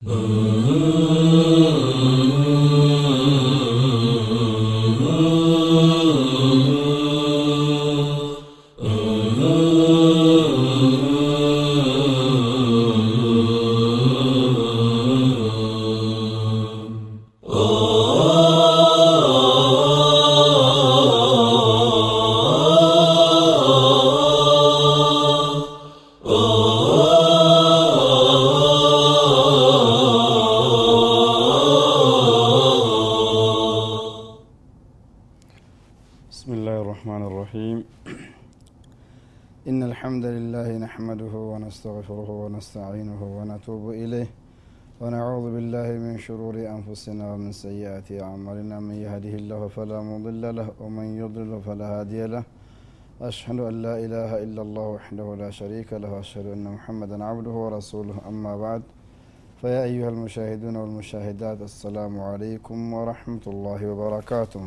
嗯。نستغفره ونستعينه ونتوب إليه. ونعوذ بالله من شرور أنفسنا ومن سيئات أعمالنا. من يهده الله فلا مضل له ومن يضلل فلا هادي له. أشهد أن لا إله إلا الله وحده لا شريك له. أشهد أن محمدا عبده ورسوله. أما بعد فيا أيها المشاهدون والمشاهدات السلام عليكم ورحمة الله وبركاته.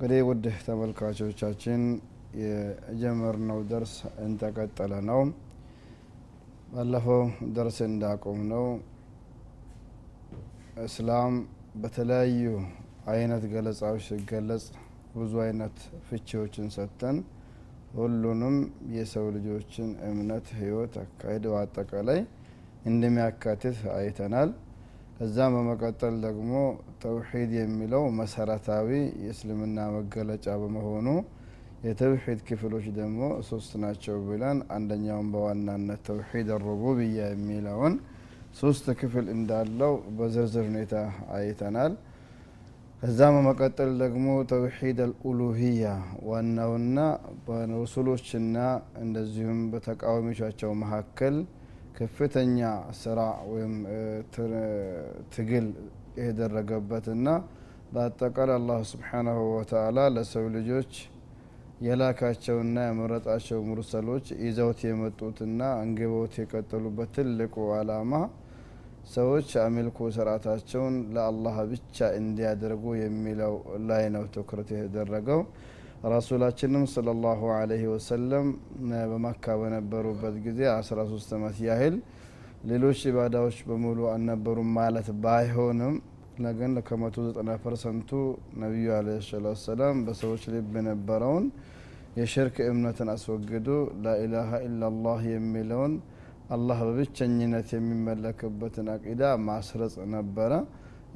قريب وده تملكاتو تشاتشين درس ደርስ على نوم. ባለፈው ደርስ እንዳቆም ነው እስላም በተለያዩ አይነት ገለጻዎች ሲገለጽ ብዙ አይነት ፍቺዎችን ሰጥተን ሁሉንም የሰው ልጆችን እምነት ህይወት አካሄድ አጠቃላይ እንደሚያካትት አይተናል። ከዛም በመቀጠል ደግሞ ተውሂድ የሚለው መሰረታዊ የእስልምና መገለጫ በመሆኑ የተውሂድ ክፍሎች ደግሞ ሶስት ናቸው ብለን አንደኛውን በዋናነት ተውሂድ ሩቡብያ የሚለውን ሶስት ክፍል እንዳለው በዝርዝር ሁኔታ አይተናል። ከዛም በመቀጠል ደግሞ ተውሂድ አልኡሉሂያ ዋናውና በረሱሎችና እንደዚሁም በተቃዋሚዎቻቸው መካከል ከፍተኛ ስራ ወይም ትግል የተደረገበትና በአጠቃላይ አላህ ስብሓናሁ ወተአላ ለሰው ልጆች የላካቸውና የመረጣቸው ሙርሰሎች ይዘውት የመጡትና አንግበውት የቀጠሉበት ትልቁ አላማ ሰዎች አምልኮ ስርዓታቸውን ለአላህ ብቻ እንዲያደርጉ የሚለው ላይ ነው ትኩረት የተደረገው። ረሱላችንም ስለ ላሁ አለህ ወሰለም በመካ በነበሩበት ጊዜ 13 ዓመት ያህል ሌሎች ኢባዳዎች በሙሉ አልነበሩም ማለት ባይሆንም ግን ከመቶ ዘጠና percent ኡ ነቢዩ عليه الصلاة والسلام በሰዎች ልብ የነበረውን የሽርክ እምነትን አስወግዶ لا إله إلا الله የሚለውን አላህ በብቸኝነት የሚመለክበትን አቂዳ ማስረጽ ነበረ።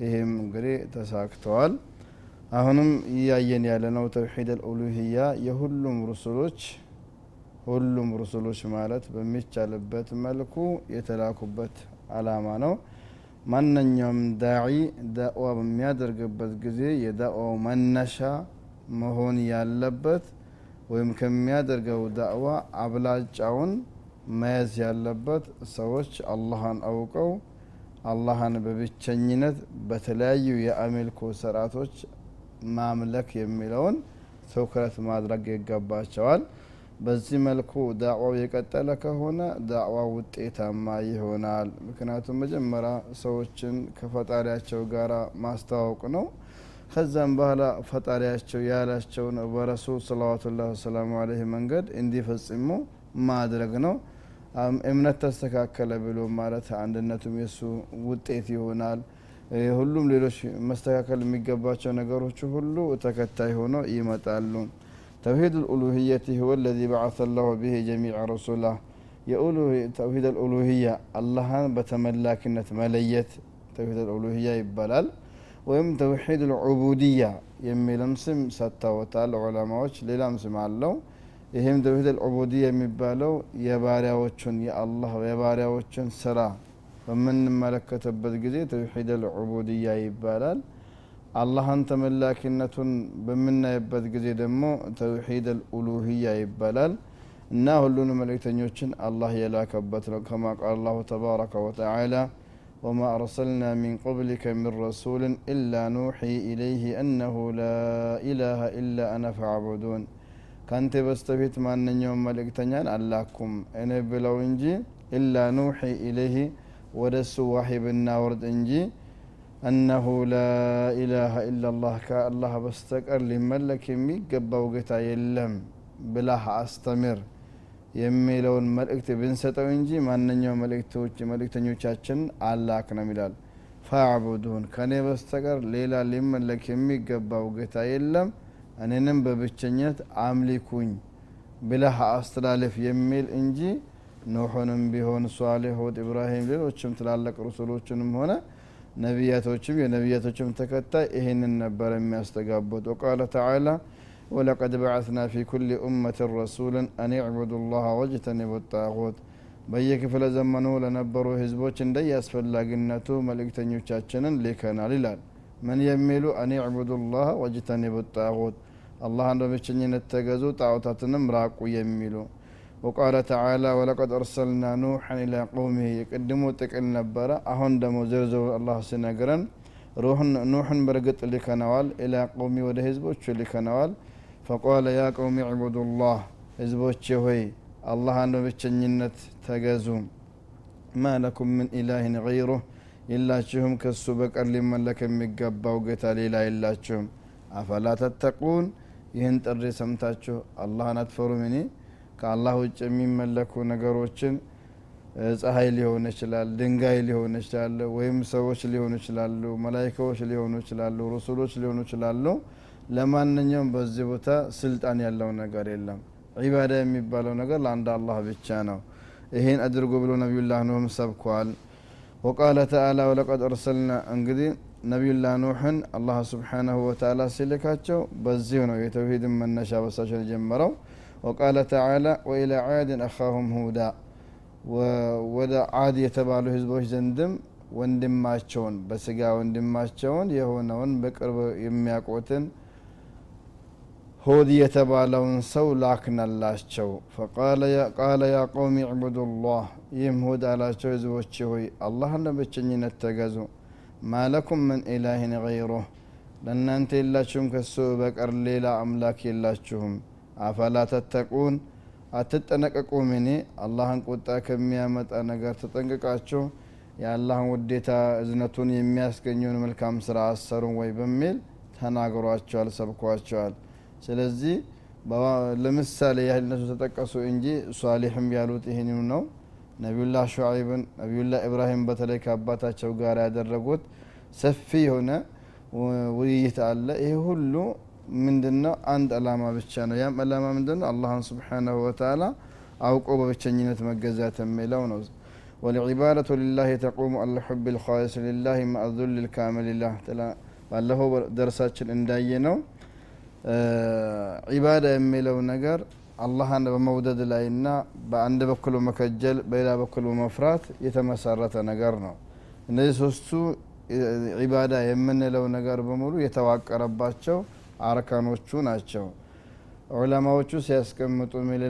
ይህም እንግዲህ ተሳክተዋል። አሁንም እያየን ያለነው توحيد الألوهية የሁሉም ሩሱሎች ሁሉም ሩሱሎች ማለት በሚቻልበት መልኩ የተላኩበት አላማ ነው ማንኛውም ዳዒ ዳዕዋ በሚያደርግበት ጊዜ የዳዕዋው መነሻ መሆን ያለበት ወይም ከሚያደርገው ዳዕዋ አብላጫውን መያዝ ያለበት ሰዎች አላህን አውቀው አላህን በብቸኝነት በተለያዩ የአምልኮ ስርዓቶች ማምለክ የሚለውን ትኩረት ማድረግ ይገባቸዋል በዚህ መልኩ ዳዕዋው የቀጠለ ከሆነ ዳዕዋው ውጤታማ ይሆናል። ምክንያቱም መጀመሪያ ሰዎችን ከፈጣሪያቸው ጋር ማስተዋወቅ ነው። ከዛም በኋላ ፈጣሪያቸው ያላቸውን በረሱል ሰለዋቱላ ወሰላሙ አለህ መንገድ እንዲፈጽሙ ማድረግ ነው። እምነት ተስተካከለ ብሎ ማለት አንድነቱም የሱ ውጤት ይሆናል። ሁሉም ሌሎች መስተካከል የሚገባቸው ነገሮች ሁሉ ተከታይ ሆኖ ይመጣሉ ተውሂድ ልኡሉህየት ህወ ለዚ በዓث ላሁ ብሂ ጀሚع ረሱላህ ተውሂድ ልኡሉህያ አላህን በተመላክነት መለየት ተውሂድ ልኡሉህያ ይባላል። ወይም ተውሒድ ልዑቡድያ የሚልም ስም ሰጥተውታል ዑለማዎች። ሌላም ስም አለው። ይህም ተውሂድ ልዑቡድያ የሚባለው የባሪያዎቹን የአላህ የባሪያዎችን ስራ በምንመለከትበት ጊዜ ተውሒድ ልዑቡድያ ይባላል። አላህን ተመላኪነቱን በምናይበት ጊዜ ደግሞ ተውሒድ አልኡሉህያ ይባላል እና ሁሉንም መልእክተኞችን አላህ የላከበት ነው ከማ ቃል አላሁ ተባረከ ወተዓላ ወማ አርሰልና ሚን ቀብሊከ ሚን ረሱልን ኢላ ኑሒ ኢለይህ እነሁ ላ ኢላሃ ኢላ አነ ፈዕቡዱን ከአንተ በስተፊት ማንኛውም መልእክተኛን አላኩም እኔ ብለው እንጂ ኢላ ኑሒ ኢለይህ ወደ እሱ ዋሂ ብናወርድ እንጂ أنه لا إله إلا الله كالله بستقر لملك يميقبا وقتا يلم بلاح أستمر የሚለውን መልእክት ብንሰጠው እንጂ ማንኛው መልእክተኞቻችን አላክነም ይላል ፋዕቡዱን ከእኔ በስተቀር ሌላ ሊመለክ የሚገባው ጌታ የለም እኔንም በብቸኝነት አምሊኩኝ ብለህ አስተላለፍ የሚል እንጂ ኖሑንም ቢሆን ሷሌሕ ሁድ ኢብራሂም ሌሎችም ትላልቅ ሩሱሎችንም ሆነ ነቢያቶችም የነቢያቶችም ተከታይ ይህንን ነበር የሚያስተጋቡት ወቃለ ተዓላ ወለቀድ በዓትና ፊ ኩል ኡመትን ረሱልን አን ዕቡዱ ላህ ወጅተኒቡ ጣዖት በየክፍለ ዘመኑ ለነበሩ ህዝቦች እንደየ አስፈላጊነቱ መልእክተኞቻችንን ልከናል ይላል። ምን የሚሉ አን ዕቡዱ ላህ ወጅተኒቡ ጣዖት አላህን በብቸኝነት ተገዙ ጣዖታትንም ራቁ የሚሉ ወቃለ ተዓላ ወለቀድ አርሰልና ኑሐን ኢላ ቀውሚህ የቅድሙ ጥቅል ነበረ አሁን ደግሞ ዝርዝሩ አላህ ሲነግረን ኑሕን በእርግጥ ልከነዋል ኢላ ቀውሚ ወደ ህዝቦቹ ልከነዋል ፈቃለ ያ ቀውሚ ዕቡዱ ላህ ህዝቦቼ ሆይ አላህን በብቸኝነት ተገዙ ማ ለኩም ምን ኢላህን ገይሩህ የላችሁም ከሱ በቀር ሊመለክ የሚገባው ጌታ ሌላ የላችሁም አፈላ ተተቁን ይህን ጥሪ ሰምታችሁ አላህን አትፈሩምን ከአላህ ውጭ የሚመለኩ ነገሮችን ፀሐይ ሊሆን ይችላል ድንጋይ ሊሆን ይችላል ወይም ሰዎች ሊሆኑ ይችላሉ መላይካዎች ሊሆኑ ይችላሉ ሩሱሎች ሊሆኑ ይችላሉ። ለማንኛውም በዚህ ቦታ ስልጣን ያለው ነገር የለም። ዒባዳ የሚባለው ነገር ለአንድ አላህ ብቻ ነው። ይህን አድርጎ ብሎ ነቢዩላህ ኑህም ሰብኳል። ወቃለ ተዓላ ወለቀድ አርሰልና እንግዲህ ነቢዩላህ ኑሕን አላህ ስብሓናሁ ወተዓላ ሲልካቸው በዚሁ ነው የተውሂድን መነሻ በሳቸው የጀመረው ወቃለ ተዓላ ወኢላ ዓድን አኻሁም ሁዳ ወደ ዓድ የተባሉ ህዝቦች ዘንድም ወንድማቸውን በስጋ ወንድማቸውን የሆነውን በቅርብ የሚያውቁትን ሁድ የተባለውን ሰው ላክነላቸው። ቃለ ያ ቀውሚ ዕቡዱ ላህ ይህም ሁድ አላቸው ህዝቦች ሆይ አላህን በብቸኝነት ተገዙ። ማለኩም ምን ኢላህን ገይሩህ ለእናንተ የላችሁም ከሱ በቀር ሌላ አምላክ የላችሁም አፈላ ተተቁን? አትጠነቀቁምን አላህን ቁጣ ከሚያመጣ ነገር ተጠንቅቃችሁ የአላህን ውዴታ እዝነቱን የሚያስገኘውን መልካም ስራ አሰሩን ወይ በሚል ተናግሯቸዋል ሰብኳቸዋል። ስለዚህ ለምሳሌ ያህል እነሱ ተጠቀሱ እንጂ ሷሊሕም ያሉት ይህንኑ ነው። ነቢዩላህ ሹዓይብን ነቢዩላህ ኢብራሂም በተለይ ከአባታቸው ጋር ያደረጉት ሰፊ የሆነ ውይይት አለ። ይህ ሁሉ ምንድነው? አንድ አላማ ብቻ ነው። ያም አላማ ምንድነው? አላህን ስብሓናሁ ወተአላ አውቆ በብቸኝነት መገዛት የሚለው ነው። ወልዒባደቱ ልላህ ተቁሙ አልሑብ ልካሊስ ልላህ ማአዙል ልካመልላህ ባለፈው ደርሳችን እንዳየ ነው ዒባዳ የሚለው ነገር አላህን በመውደድ ላይና በአንድ በኩል በመከጀል በሌላ በኩል በመፍራት የተመሰረተ ነገር ነው። እነዚህ ሶስቱ ዒባዳ የምንለው ነገር በሙሉ የተዋቀረባቸው አርካኖቹ ናቸው። ዑለማዎቹ ሲያስቀምጡ ምን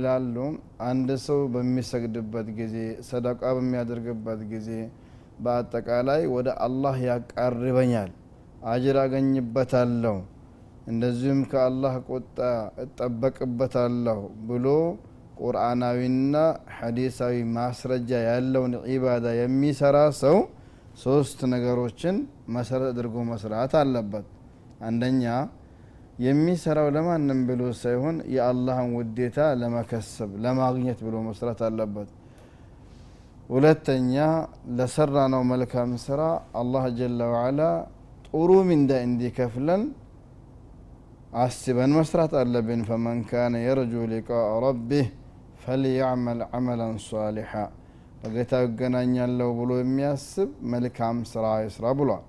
አንድ ሰው በሚሰግድበት ጊዜ ሰደቃ በሚያደርግበት ጊዜ በአጠቃላይ ወደ አላህ ያቃርበኛል አጅር አገኝበታለሁ እንደዚሁም ከአላህ ቁጣ እጠበቅበታለሁ ብሎ ቁርአናዊና ሐዲሳዊ ማስረጃ ያለውን ዒባዳ የሚሰራ ሰው ሶስት ነገሮችን መሰረት አድርጎ መስራት አለበት። አንደኛ የሚሰራው ለማንም ብሎ ሳይሆን የአላህን ውዴታ ለመከሰብ ለማግኘት ብሎ መስራት አለበት። ሁለተኛ ለሰራ ነው መልካም ስራ አላህ ጀለ ወዓላ ጥሩ ሚንዳ እንዲከፍለን አስበን መስራት አለብን። ፈመን ካነ የርጁ ሊቃء ረቢህ ፈልያዕመል ዓመላን ሷሊሓ በጌታ ይገናኛለሁ ብሎ የሚያስብ መልካም ስራ ይስራ ብሏል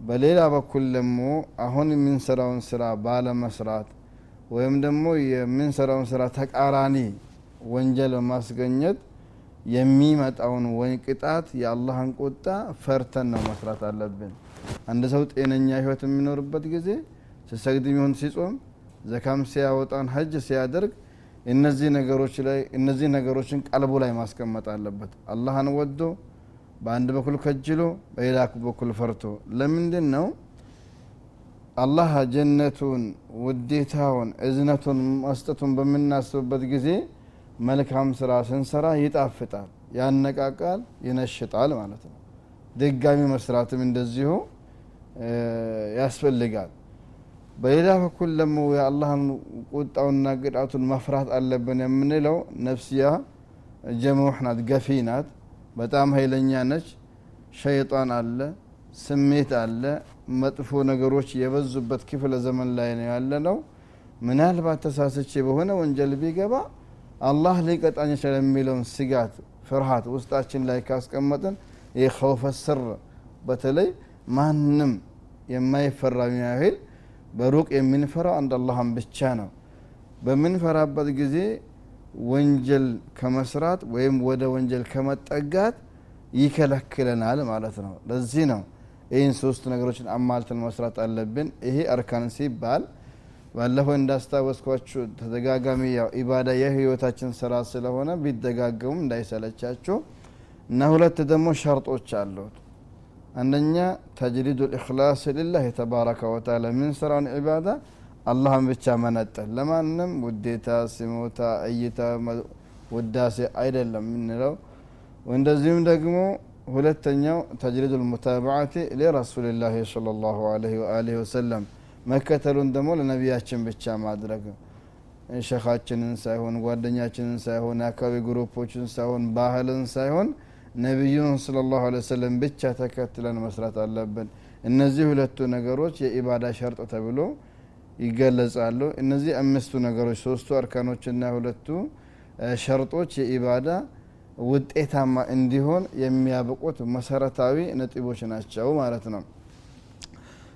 በሌላ በኩል ደግሞ አሁን የምንሰራውን ስራ ባለመስራት ወይም ደግሞ የምንሰራውን ስራ ተቃራኒ ወንጀል በማስገኘት የሚመጣውን ወይ ቅጣት የአላህን ቁጣ ፈርተን ነው መስራት አለብን። አንድ ሰው ጤነኛ ህይወት የሚኖርበት ጊዜ ሲሰግድ ይሁን ሲጾም ዘካም ሲያወጣን ሀጅ ሲያደርግ እነዚህ ነገሮች ላይ እነዚህ ነገሮችን ቀልቡ ላይ ማስቀመጥ አለበት። አላህን ወዶ በአንድ በኩል ከጅሎ በሌላ በኩል ፈርቶ። ለምንድን ነው አላህ ጀነቱን ውዴታውን እዝነቱን መስጠቱን በምናስብበት ጊዜ መልካም ስራ ስንሰራ ይጣፍጣል ያነቃቃል ይነሽጣል ማለት ነው። ድጋሚ መስራትም እንደዚሁ ያስፈልጋል። በሌላ በኩል ደግሞ የአላህን ቁጣውና ቅጣቱን መፍራት አለብን የምንለው ነፍስያ ጀሙሕ ናት ገፊ ናት በጣም ኃይለኛ ነች። ሸይጣን አለ ስሜት አለ መጥፎ ነገሮች የበዙበት ክፍለ ዘመን ላይ ነው ያለ ነው ምናልባት ተሳስቼ በሆነ ወንጀል ቢገባ አላህ ሊቀጣኝ ይችላል የሚለውን ስጋት ፍርሃት ውስጣችን ላይ ካስቀመጥን ይህ ስር በተለይ ማንም የማይፈራ ያህል በሩቅ የምንፈራው አንድ አላህን ብቻ ነው። በምንፈራበት ጊዜ ወንጀል ከመስራት ወይም ወደ ወንጀል ከመጠጋት ይከለክለናል ማለት ነው። ለዚህ ነው ይህን ሶስት ነገሮችን አማልተን መስራት አለብን። ይሄ አርካን ሲባል ባለፈው እንዳስታወስኳችሁ ተደጋጋሚ ኢባዳ የህይወታችን ስራ ስለሆነ ቢደጋገሙም እንዳይሰለቻችሁ እና ሁለት ደግሞ ሸርጦች አሉት። አንደኛ ተጅሪዱ ልእክላስ ልላህ ተባረከ ወተላ የምንሰራውን ዒባዳ አላህን ብቻ መነጠል። ለማንም ውዴታ ስሞታ እይታ ውዳሴ አይደለም የምንለው። እንደዚሁም ደግሞ ሁለተኛው ተጅሪዱ ልሙታባዓቲ ሊረሱልላህ صለ ላሁ አለህ ወሰለም መከተሉን ደግሞ ለነቢያችን ብቻ ማድረግ። ሸኻችንን ሳይሆን ጓደኛችንን ሳይሆን የአካባቢ ግሩፖችን ሳይሆን ባህልን ሳይሆን ነቢዩን ስለ ላሁ ለ ወሰለም ብቻ ተከትለን መስራት አለብን። እነዚህ ሁለቱ ነገሮች የኢባዳ ሸርጥ ተብሎ ይገለጻሉ እነዚህ አምስቱ ነገሮች ሶስቱ አርካኖችና ሁለቱ ሸርጦች የኢባዳ ውጤታማ እንዲሆን የሚያብቁት መሰረታዊ ነጥቦች ናቸው ማለት ነው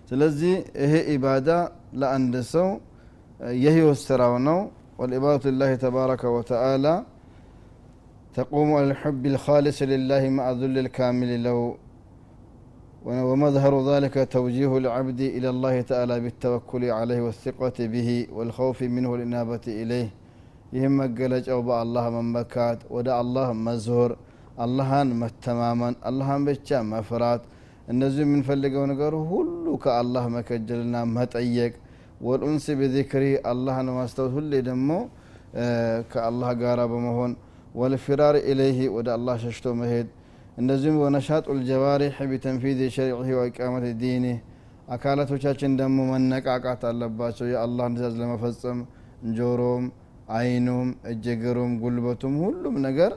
ስለዚህ ይሄ ኢባዳ ለአንድ ሰው የህይወት ስራው ነው والعبادة لله تبارك وتعالى تقوم على الحب الخالص لله مع ذل الكامل له ومظهر ذلك توجيه العبد إلى الله تعالى بالتوكل عليه والثقة به والخوف منه والإنابة إليه ይህም መገለጫው በአላህ መመካት ወደ አላህ መዝሁር አላህን መተማመን አላህን ብቻ መፍራት እነዚህ የምንፈልገው ነገር ሁሉ ከአላህ መከጀልና መጠየቅ ወልኡንስ ቢዚክሪ አላህን ማስታወስ ሁሌ ደግሞ ከአላህ ጋራ በመሆን ወልፊራር ኢለይህ ወደ አላህ ሸሽቶ መሄድ እንደዚሁም ወነሻጡ ልጀዋሪሕ ቢተንፊዝ ሸሪዒህ ወኢቃመት ዲኒህ አካላቶቻችን ደግሞ መነቃቃት አለባቸው የአላህን ትእዛዝ ለመፈጸም ጆሮም አይኑም እጀግሩም ጉልበቱም ሁሉም ነገር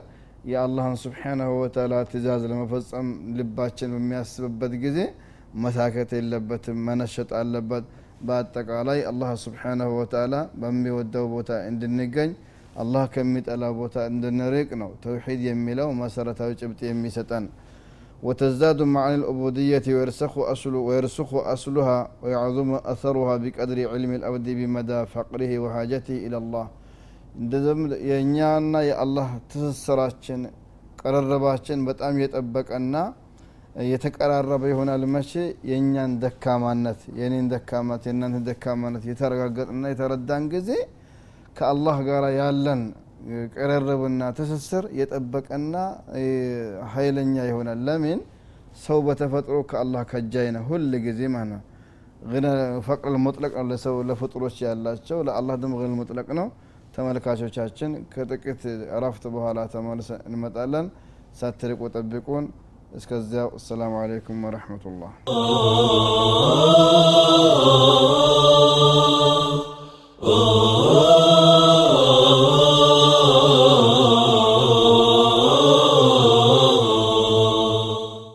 የአላህን ስብሓናሁ ወተላ ትእዛዝ ለመፈጸም ልባችን በሚያስብበት ጊዜ መሳከት የለበትም መነሸጥ አለበት በአጠቃላይ አላህ ስብሓናሁ ወተላ በሚወደው ቦታ እንድንገኝ አላህ ከሚጠላ ቦታ እንድንርቅ ነው ተውሒድ የሚለው መሰረታዊ ጭብጥ የሚሰጠን وتزداد معاني العبودية ويرسخ أصل ويرسخ أصلها ويعظم أثرها بقدر علم الأبد بمدى فقره وحاجته إلى الله እንደዚም የእኛና የአላህ ትስስራችን ቀረረባችን በጣም የጠበቀና የተቀራረበ ይሆናል መቼ የእኛን ደካማነት የኔን ደካማነት የእናንተ ደካማነት የተረጋገጥና የተረዳን ጊዜ ከአላህ ጋር ያለን ቀረረብና ትስስር የጠበቀና ሀይለኛ ይሆናል። ለምን? ሰው በተፈጥሮ ከአላህ ከጃይ ነው ሁል ጊዜ ማለት ነው። ፈቅር ሙጥለቅ ነው ለሰው ለፍጡሮች ያላቸው ለአላህ ደግሞ ግል ሙጥለቅ ነው። ተመልካቾቻችን ከጥቂት እረፍት በኋላ ተመልሰን እንመጣለን። ሳትርቁ ጠብቁን። እስከዚያው አሰላሙ አለይኩም ወረሕመቱላህ